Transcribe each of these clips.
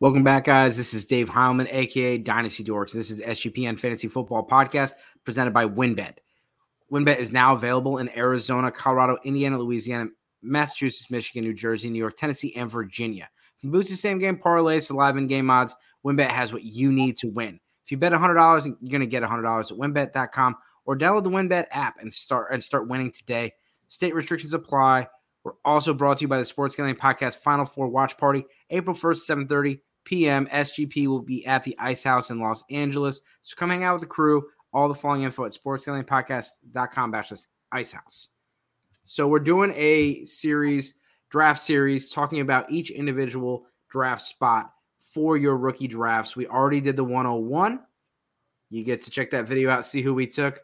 Welcome back, guys. This is Dave Heilman, aka Dynasty Dorks. This is the SGPN Fantasy Football Podcast presented by WynnBET. WynnBET is now available in Arizona, Colorado, Indiana, Louisiana, Massachusetts, Michigan, New Jersey, New York, Tennessee, and Virginia. From boosted same game parlays to live in game odds, WynnBET has what you need to win. If you bet $100, you're going to get $100 at wynnbet.com or download the WynnBET app and start and start winning today. State restrictions apply. We're also brought to you by the Sports Gambling Podcast Final Four Watch Party, April 1st, 7:30 p.m. SGP will be at the Ice House in Los Angeles. So come hang out with the crew. All the following info at sportsgamblingpodcast.com backslash Ice House. So we're doing a series, draft series, talking about each individual draft spot for your rookie drafts. We already did the 101. You get to check that video out, see who we took.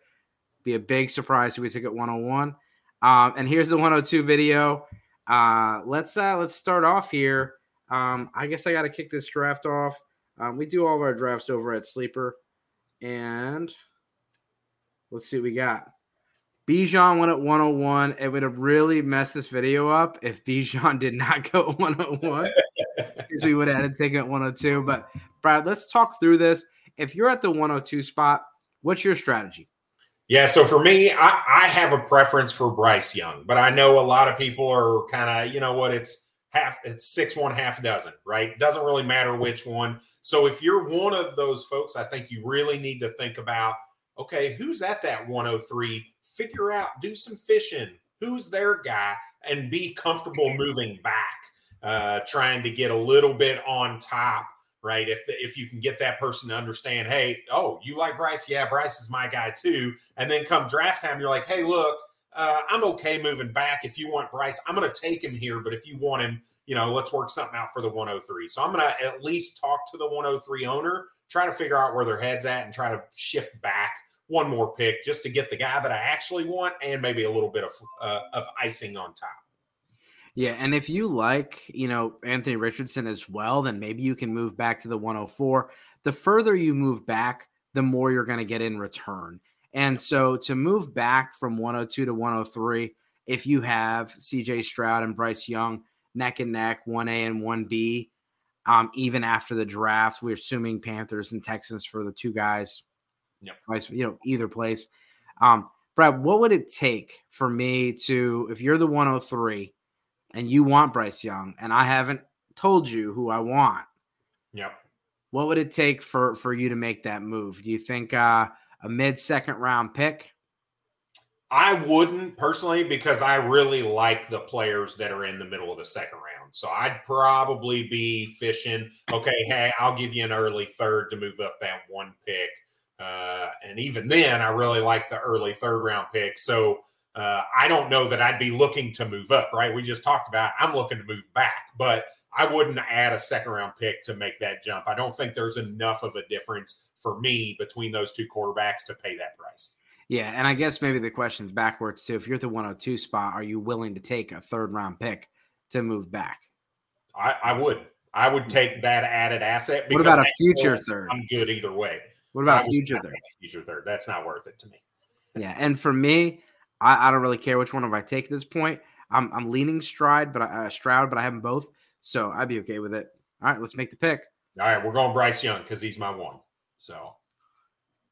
Be a big surprise who we took at 101. Um, and here's the 102 video. Uh, let's uh, let's start off here. Um, I guess I got to kick this draft off. Um, we do all of our drafts over at Sleeper, and let's see what we got. Bijan went at 101. It would have really messed this video up if Bijan did not go 101. because we would have had to take it at 102. But Brad, let's talk through this. If you're at the 102 spot, what's your strategy? Yeah, so for me, I, I have a preference for Bryce Young, but I know a lot of people are kind of, you know what, it's half, it's six, one, half a dozen, right? Doesn't really matter which one. So if you're one of those folks, I think you really need to think about, okay, who's at that 103? Figure out, do some fishing. Who's their guy? And be comfortable moving back, uh, trying to get a little bit on top right? If the, if you can get that person to understand, hey, oh, you like Bryce? Yeah, Bryce is my guy too. And then come draft time, you're like, hey, look, uh, I'm okay moving back. If you want Bryce, I'm going to take him here. But if you want him, you know, let's work something out for the 103. So I'm going to at least talk to the 103 owner, try to figure out where their head's at, and try to shift back one more pick just to get the guy that I actually want and maybe a little bit of uh, of icing on top. Yeah, and if you like, you know, Anthony Richardson as well, then maybe you can move back to the 104. The further you move back, the more you're going to get in return. And so to move back from 102 to 103, if you have CJ Stroud and Bryce Young neck and neck, 1A and 1B, um, even after the draft, we're assuming Panthers and Texans for the two guys, yep. vice, you know, either place. Um, Brad, what would it take for me to, if you're the 103, and you want Bryce Young, and I haven't told you who I want. Yep. What would it take for for you to make that move? Do you think uh, a mid second round pick? I wouldn't personally because I really like the players that are in the middle of the second round. So I'd probably be fishing. Okay, hey, I'll give you an early third to move up that one pick. Uh, and even then, I really like the early third round pick. So uh, I don't know that I'd be looking to move up, right? We just talked about I'm looking to move back, but I wouldn't add a second round pick to make that jump. I don't think there's enough of a difference for me between those two quarterbacks to pay that price. Yeah, and I guess maybe the question's backwards too. If you're at the 102 spot, are you willing to take a third round pick to move back? I, I would. I would take that added asset. What about a future third? I'm good either way. What about a future third? Future third. That's not worth it to me. Yeah, and for me, I, I don't really care which one of I take at this point. I'm I'm leaning Stride, but I, uh, Stroud, but I have them both, so I'd be okay with it. All right, let's make the pick. All right, we're going Bryce Young because he's my one. So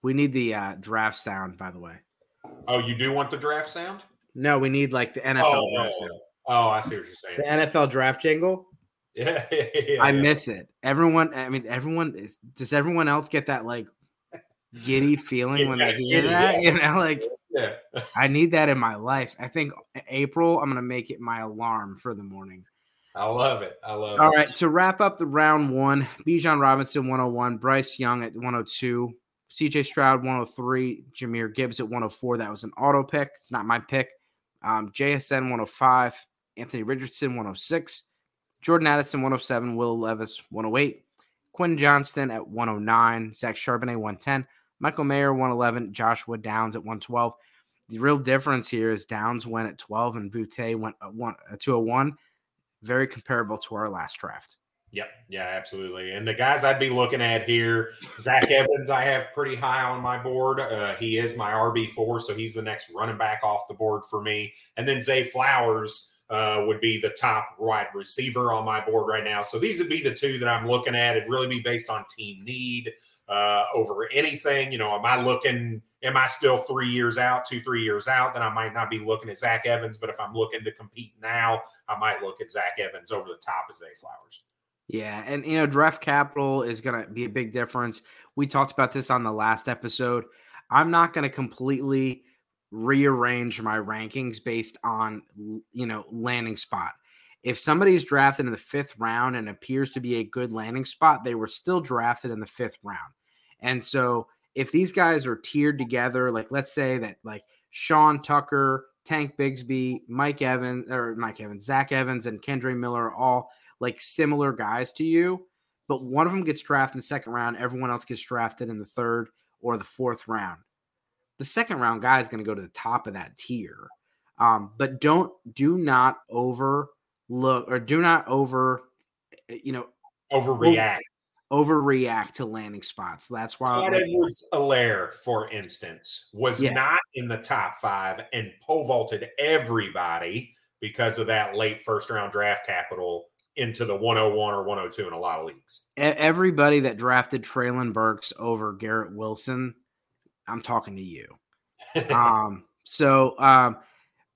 we need the uh, draft sound, by the way. Oh, you do want the draft sound? No, we need like the NFL oh, draft sound. Oh, I see what you're saying. The NFL draft jingle. Yeah, yeah, yeah I miss it. Everyone, I mean, everyone is. Does everyone else get that like giddy feeling when they hear that? You know, like yeah. I need that in my life. I think April, I'm going to make it my alarm for the morning. I love it. I love All it. All right. To wrap up the round one, Bijan Robinson 101, Bryce Young at 102, CJ Stroud 103, Jahmyr Gibbs at 104. That was an auto pick. It's not my pick. Um, JSN 105, Anthony Richardson 106, Jordan Addison 107, Will Levis 108, Quinn Johnston at 109, Zach Charbonnet 110, Michael Mayer 111, Joshua Downs at 112. The real difference here is Downs went at 12 and Boutte went at one, at 201. Very comparable to our last draft. Yep. Yeah, absolutely. And the guys I'd be looking at here, Zach Evans, I have pretty high on my board. Uh, he is my RB4, so he's the next running back off the board for me. And then Zay Flowers, uh, would be the top wide receiver on my board right now. So these would be the two that I'm looking at. It'd really be based on team need uh, over anything. You know, am I looking? Am I still three years out, two, three years out? Then I might not be looking at Zach Evans. But if I'm looking to compete now, I might look at Zach Evans over the top of Zay Flowers. Yeah, and you know, draft capital is going to be a big difference. We talked about this on the last episode. I'm not going to completely rearrange my rankings based on you know landing spot. If somebody's drafted in the fifth round and appears to be a good landing spot, they were still drafted in the fifth round. And so if these guys are tiered together, like let's say that like Sean Tucker, Tank Bigsby, Mike Evans or Mike Evans, Zach Evans, and Kendre Miller are all like similar guys to you, but one of them gets drafted in the second round, everyone else gets drafted in the third or the fourth round. The second round guy is going to go to the top of that tier. Um, but don't do not overlook or do not over you know overreact overreact to landing spots. That's why like, Edwards Helaire, for instance, was yeah. not in the top five and pole vaulted everybody because of that late first round draft capital into the 101 or 102 in a lot of leagues. Everybody that drafted Treylon Burks over Garrett Wilson, I'm talking to you. um, so, um,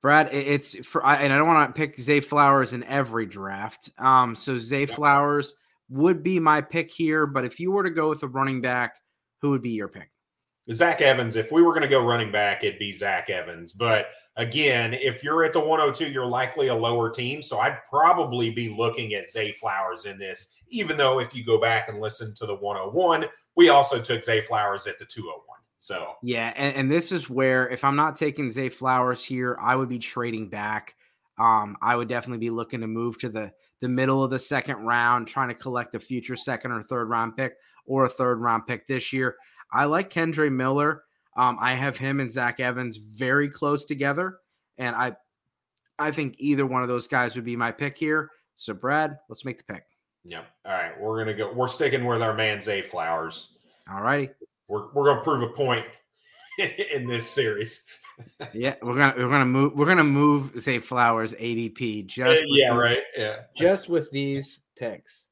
Brad, it's for, and I don't want to pick Zay Flowers in every draft. Um, so Zay yep. Flowers would be my pick here, but if you were to go with a running back, who would be your pick? Zach Evans. If we were going to go running back, it'd be Zach Evans. But again, if you're at the 102, you're likely a lower team. So I'd probably be looking at Zay Flowers in this, even though if you go back and listen to the 101, we also took Zay Flowers at the 201. So yeah, and, and this is where if I'm not taking Zay Flowers here, I would be trading back. Um, I would definitely be looking to move to the the middle of the second round, trying to collect a future second or third round pick or a third round pick this year. I like Kendre Miller. Um, I have him and Zach Evans very close together, and I, I think either one of those guys would be my pick here. So, Brad, let's make the pick. Yep. All right, we're gonna go. We're sticking with our man Zay Flowers. All righty. We're we're gonna prove a point in this series. yeah, we're gonna we're gonna move we're gonna move Zay Flowers ADP just yeah right yeah just with these picks.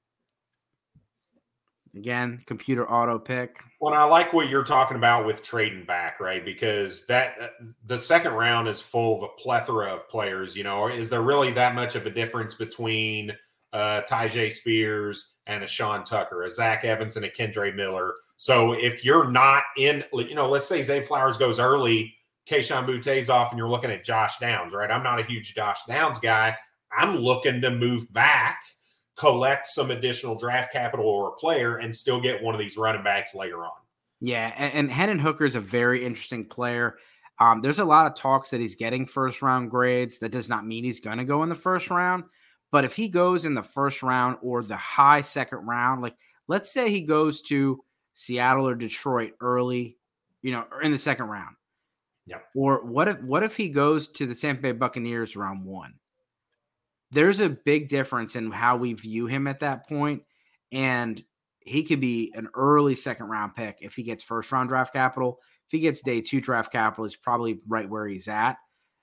Again, computer auto pick. Well, I like what you're talking about with trading back, right? Because that uh, the second round is full of a plethora of players. You know, is there really that much of a difference between uh, Tyjae Spears and a Sean Tucker, a Zach Evans and a Kendre Miller? So if you're not in, you know, let's say Zay Flowers goes early, Kayshon Boutte's off, and you're looking at Josh Downs, right? I'm not a huge Josh Downs guy. I'm looking to move back collect some additional draft capital or a player and still get one of these running backs later on. Yeah, and, and Hendon Hooker is a very interesting player. Um, there's a lot of talks that he's getting first round grades. That does not mean he's going to go in the first round. But if he goes in the first round or the high second round, like let's say he goes to Seattle or Detroit early, you know, or in the second round. Yeah. Or what if what if he goes to the Tampa Bay Buccaneers round one? there's a big difference in how we view him at that point, and he could be an early second round pick if he gets first round draft capital. If he gets day two draft capital, he's probably right where he's at.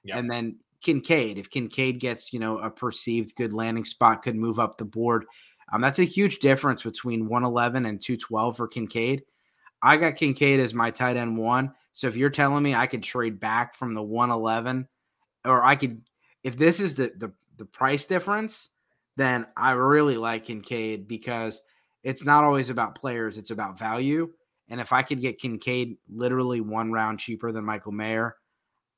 Yep. And then Kincaid, if Kincaid gets you know a perceived good landing spot, could move up the board. Um, that's a huge difference between 111 and 212 for Kincaid. I got Kincaid as my tight end one. So if you're telling me I could trade back from the 111, or I could, if this is the the the price difference, then I really like Kincaid because it's not always about players, it's about value. And if I could get Kincaid literally one round cheaper than Michael Mayer,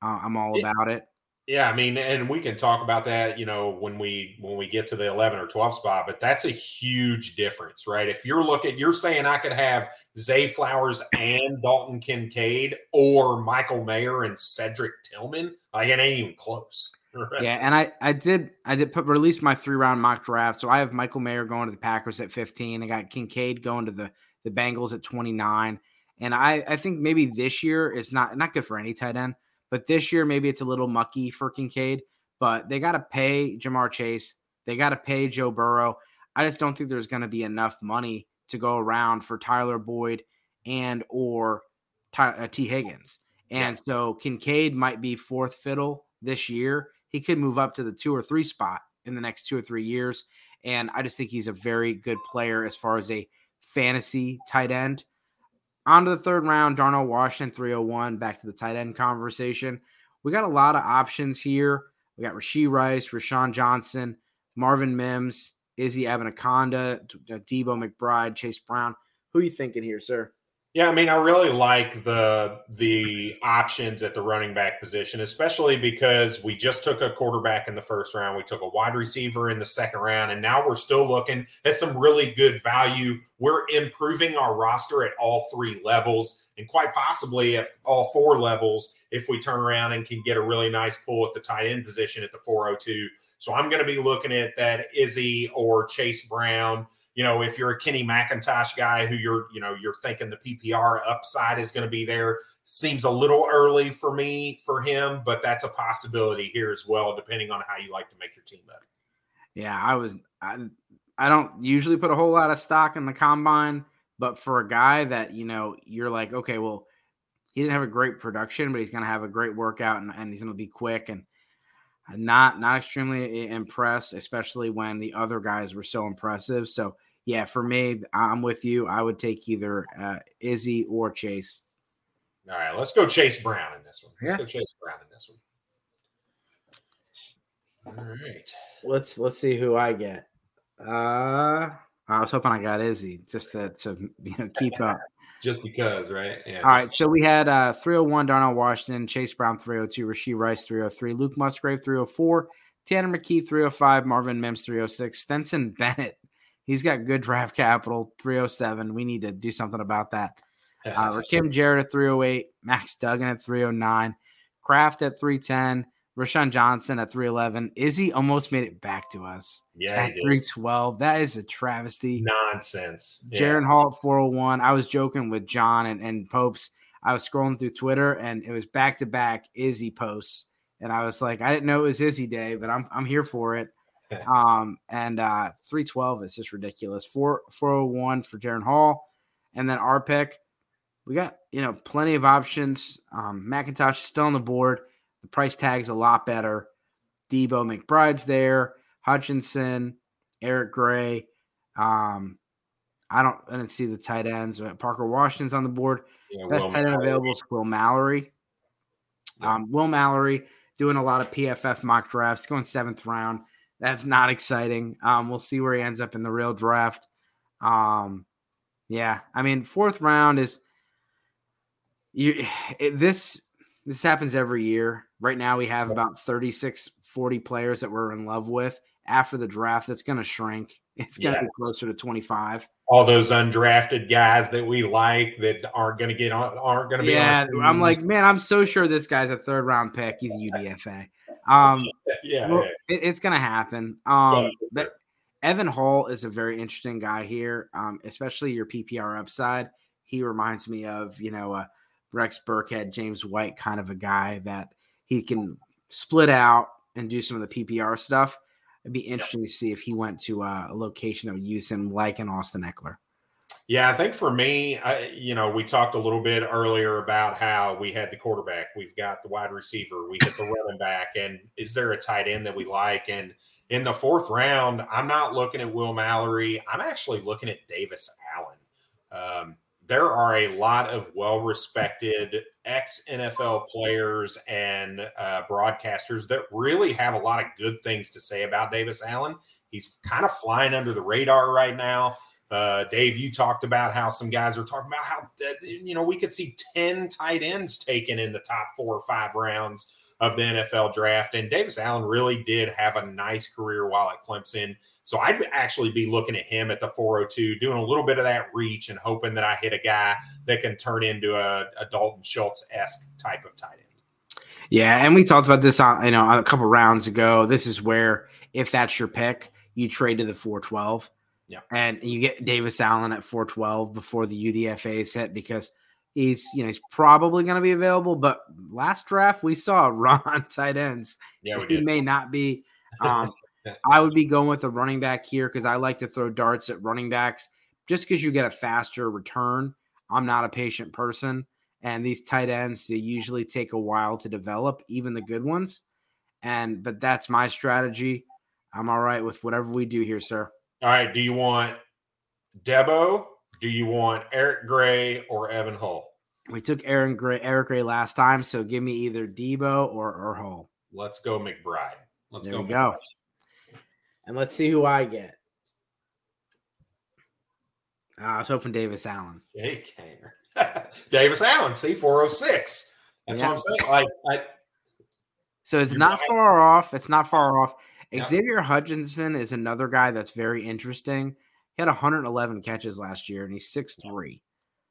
uh, I'm all about it. Yeah, I mean, and we can talk about that, you know, when we when we get to the 11 or 12 spot, but that's a huge difference, right? If you're looking, you're saying I could have Zay Flowers and Dalton Kincaid or Michael Mayer and Cedric Tillman, like it ain't even close. Yeah, and I I did I did put release my three round mock draft. So I have Michael Mayer going to the Packers at 15. I got Kincaid going to the the Bengals at 29. And I I think maybe this year is not not good for any tight end, but this year maybe it's a little mucky for Kincaid. But they got to pay Ja'Marr Chase. They got to pay Joe Burrow. I just don't think there's going to be enough money to go around for Tyler Boyd and or Ty, uh, Tee Higgins. And yeah. so Kincaid might be fourth fiddle this year he could move up to the two or three spot in the next two or three years. And I just think he's a very good player as far as a fantasy tight end. On to the third round, Darnell Washington, 301, back to the tight end conversation. We got a lot of options here. We got Rashee Rice, Roschon Johnson, Marvin Mims, Izzy Abanikanda, Debo uh, McBride, Chase Brown. Who you thinking here, sir? Yeah, I mean, I really like the the options at the running back position, especially because we just took a quarterback in the first round, we took a wide receiver in the second round, and now we're still looking at some really good value. We're improving our roster at all three levels, and quite possibly at all four levels if we turn around and can get a really nice pull at the tight end position at the 402. So I'm going to be looking at that Izzy or Chase Brown you know, if you're a Kenny McIntosh guy who you're, you know, you're thinking the PPR upside is going to be there, seems a little early for me for him, but that's a possibility here as well, depending on how you like to make your team up. Yeah, I was, I, I don't usually put a whole lot of stock in the combine, but for a guy that, you know, you're like, okay, well, he didn't have a great production, but he's going to have a great workout and, and he's going to be quick and not not extremely eh, impressed, especially when the other guys were so impressive. So yeah, for me, I'm with you. I would take either uh, Izzy or Chase. All right, let's go Chase Brown in this one. Let's yeah. go Chase Brown in this one. All right. Let's let's see who I get. Uh I was hoping I got Izzy just to, to you know keep up. just because, right? Yeah. All right. So we had uh 301 Darnell Washington, Chase Brown 302, Rashee Rice 303, Luke Musgrave 304, Tanner McKee 305, Marvin Mims 306, Stetson Bennett He's got good draft capital, 307. We need to do something about that. Uh, Kim Jarrett at 308, Max Duggan at 309, Kraft at 310, Roschon Johnson at 311. Izzy almost made it back to us. Yeah, at 312. That is a travesty. Nonsense. Yeah. Jaren Hall at 401. I was joking with John and, and Popes. I was scrolling through Twitter and it was back to back Izzy posts. And I was like, I didn't know it was Izzy Day, but I'm I'm here for it um, and uh, 312 is just ridiculous. 4 401 for Jaren Hall. And then our pick, we got, you know, plenty of options. Um, McIntosh is still on the board. The price tag's a lot better. Debo McBride's there. Hutchinson, Eric Gray. Um, I don't I didn't see the tight ends. Parker Washington's on the board. Yeah, Best Will tight end Mallory. available is Will Mallory. Um, Will Mallory doing a lot of PFF mock drafts, going seventh round. That's not exciting. Um, we'll see where he ends up in the real draft. Um, yeah, I mean, fourth round is you. It, this this happens every year. Right now, we have about 36, 40 players that we're in love with. After the draft, that's going to shrink. It's going to yes. be closer to 25. All those undrafted guys that we like that aren't going to get on, aren't going to be. Yeah, I'm like, man, I'm so sure this guy's a third round pick. He's a UDFA. Um, yeah, well, It, it's gonna happen. Um, but Evan Hull is a very interesting guy here, um, especially your PPR upside. He reminds me of you know uh, Rex Burkhead, James White, kind of a guy that he can split out and do some of the PPR stuff. It'd be interesting to see if he went to uh, a location that would use him like an Austin Ekeler. Yeah, I think for me, I, you know, we talked a little bit earlier about how we had the quarterback, we've got the wide receiver, we hit the running back, and is there a tight end that we like? And in the fourth round, I'm not looking at Will Mallory. I'm actually looking at Davis Allen. Um, there are a lot of well respected ex NFL players and uh, broadcasters that really have a lot of good things to say about Davis Allen. He's kind of flying under the radar right now. Uh, Dave, you talked about how some guys are talking about how you know we could see ten tight ends taken in the top four or five rounds of the NFL draft, and Davis Allen really did have a nice career while at Clemson. So I'd actually be looking at him at the 402, doing a little bit of that reach and hoping that I hit a guy that can turn into a, a Dalton Schultz esque type of tight end. Yeah, and we talked about this on you know a couple rounds ago. This is where if that's your pick, you trade to the 412 yeah. And you get Davis Allen at 412 before the UDFA is hit because he's, you know, he's probably going to be available. But last draft, we saw a run tight ends. Yeah, we he did. may not be. Um, I would be going with a running back here because I like to throw darts at running backs just because you get a faster return. I'm not a patient person. And these tight ends, they usually take a while to develop, even the good ones. And but that's my strategy. I'm all right with whatever we do here, sir. All right. Do you want Debo? Do you want Eric Gray or Evan Hull? We took Aaron Gray, Eric Gray last time, so give me either Debo or or Hull. Let's go McBride. Let's There go. we go. And let's see who I get. Ah, I was hoping Davis Allen. Jake. Davis Allen, C four hundred six. That's Yeah. what I'm saying. Like, I, So it's not right. far off. It's not far off. Xavier Hutchinson is another guy that's very interesting. He had 111 catches last year, and he's 6'3.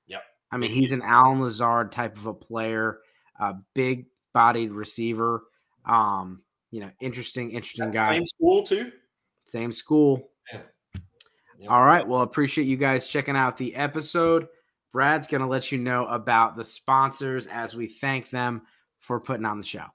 Yep. I mean, he's an Allen Lazard type of a player, a big bodied receiver. Um, you know, interesting, interesting guy. same school too. Same school. Yep. All right. Well, appreciate you guys checking out the episode. Brad's going to let you know about the sponsors as we thank them for putting on the show.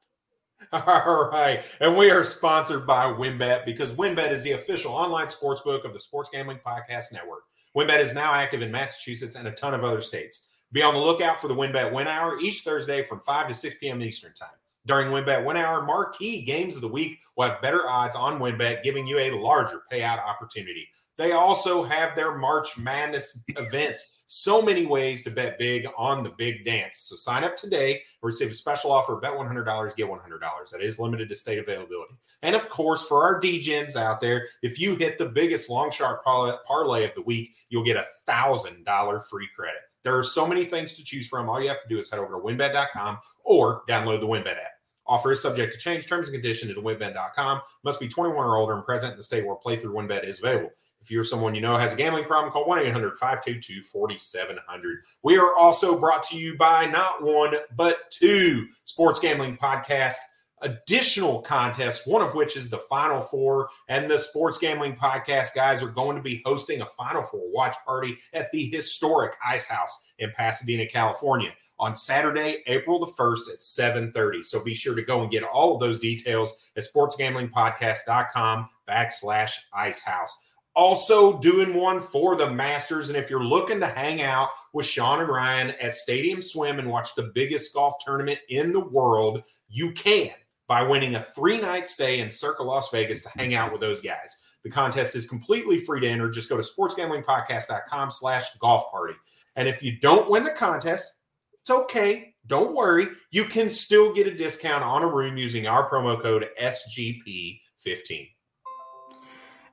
All right. And we are sponsored by WynnBET because WynnBET is the official online sports book of the Sports Gambling Podcast Network. WynnBET is now active in Massachusetts and a ton of other states. Be on the lookout for the WynnBET Win Hour each Thursday from 5 to 6 p.m. Eastern Time. During WynnBET Win Hour, marquee games of the week will have better odds on WynnBET, giving you a larger payout opportunity. They also have their March Madness events. So many ways to bet big on the big dance. So sign up today receive a special offer. Bet $100, get $100. That is limited to state availability. And of course, for our DGens out there, if you hit the biggest long shot parlay parlay of the week, you'll get a $1,000 free credit. There are so many things to choose from. All you have to do is head over to wynnbet.com or download the WynnBET app. Offer is subject to change. Terms and conditions at wynnbet.com. Must be 21 or older and present in the state where playthrough WynnBET is available. If you're someone you know has a gambling problem, call 1 800 522 4700. We are also brought to you by not one, but two sports gambling podcast additional contests, one of which is the Final Four. And the Sports Gambling Podcast guys are going to be hosting a Final Four watch party at the historic Ice House in Pasadena, California on Saturday, April the 1st at 7:30. So be sure to go and get all of those details at sportsgamblingpodcast.com backslash ice house. Also doing one for the Masters. And if you're looking to hang out with Sean and Ryan at Stadium Swim and watch the biggest golf tournament in the world, you can by winning a three-night stay in Circa Las Vegas to hang out with those guys. The contest is completely free to enter. Just go to sportsgamblingpodcast.com slash golf party. And if you don't win the contest, it's okay. Don't worry. You can still get a discount on a room using our promo code SGP15.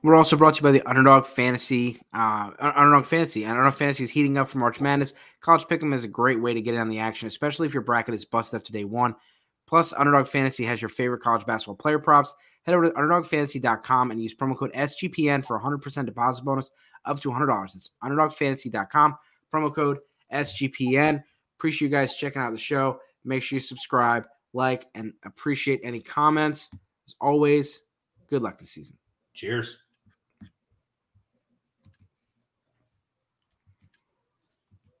We're also brought to you by the Underdog Fantasy. Uh, Underdog Fantasy. Underdog Fantasy is heating up for March Madness. College Pick'em is a great way to get in on the action, especially if your bracket is busted up to day one. Plus, Underdog Fantasy has your favorite college basketball player props. Head over to UnderdogFantasy.com and use promo code SGPN for a 100% deposit bonus up to $100. It's UnderdogFantasy.com, promo code SGPN. Appreciate you guys checking out the show. Make sure you subscribe, like, and appreciate any comments. As always, good luck this season. Cheers.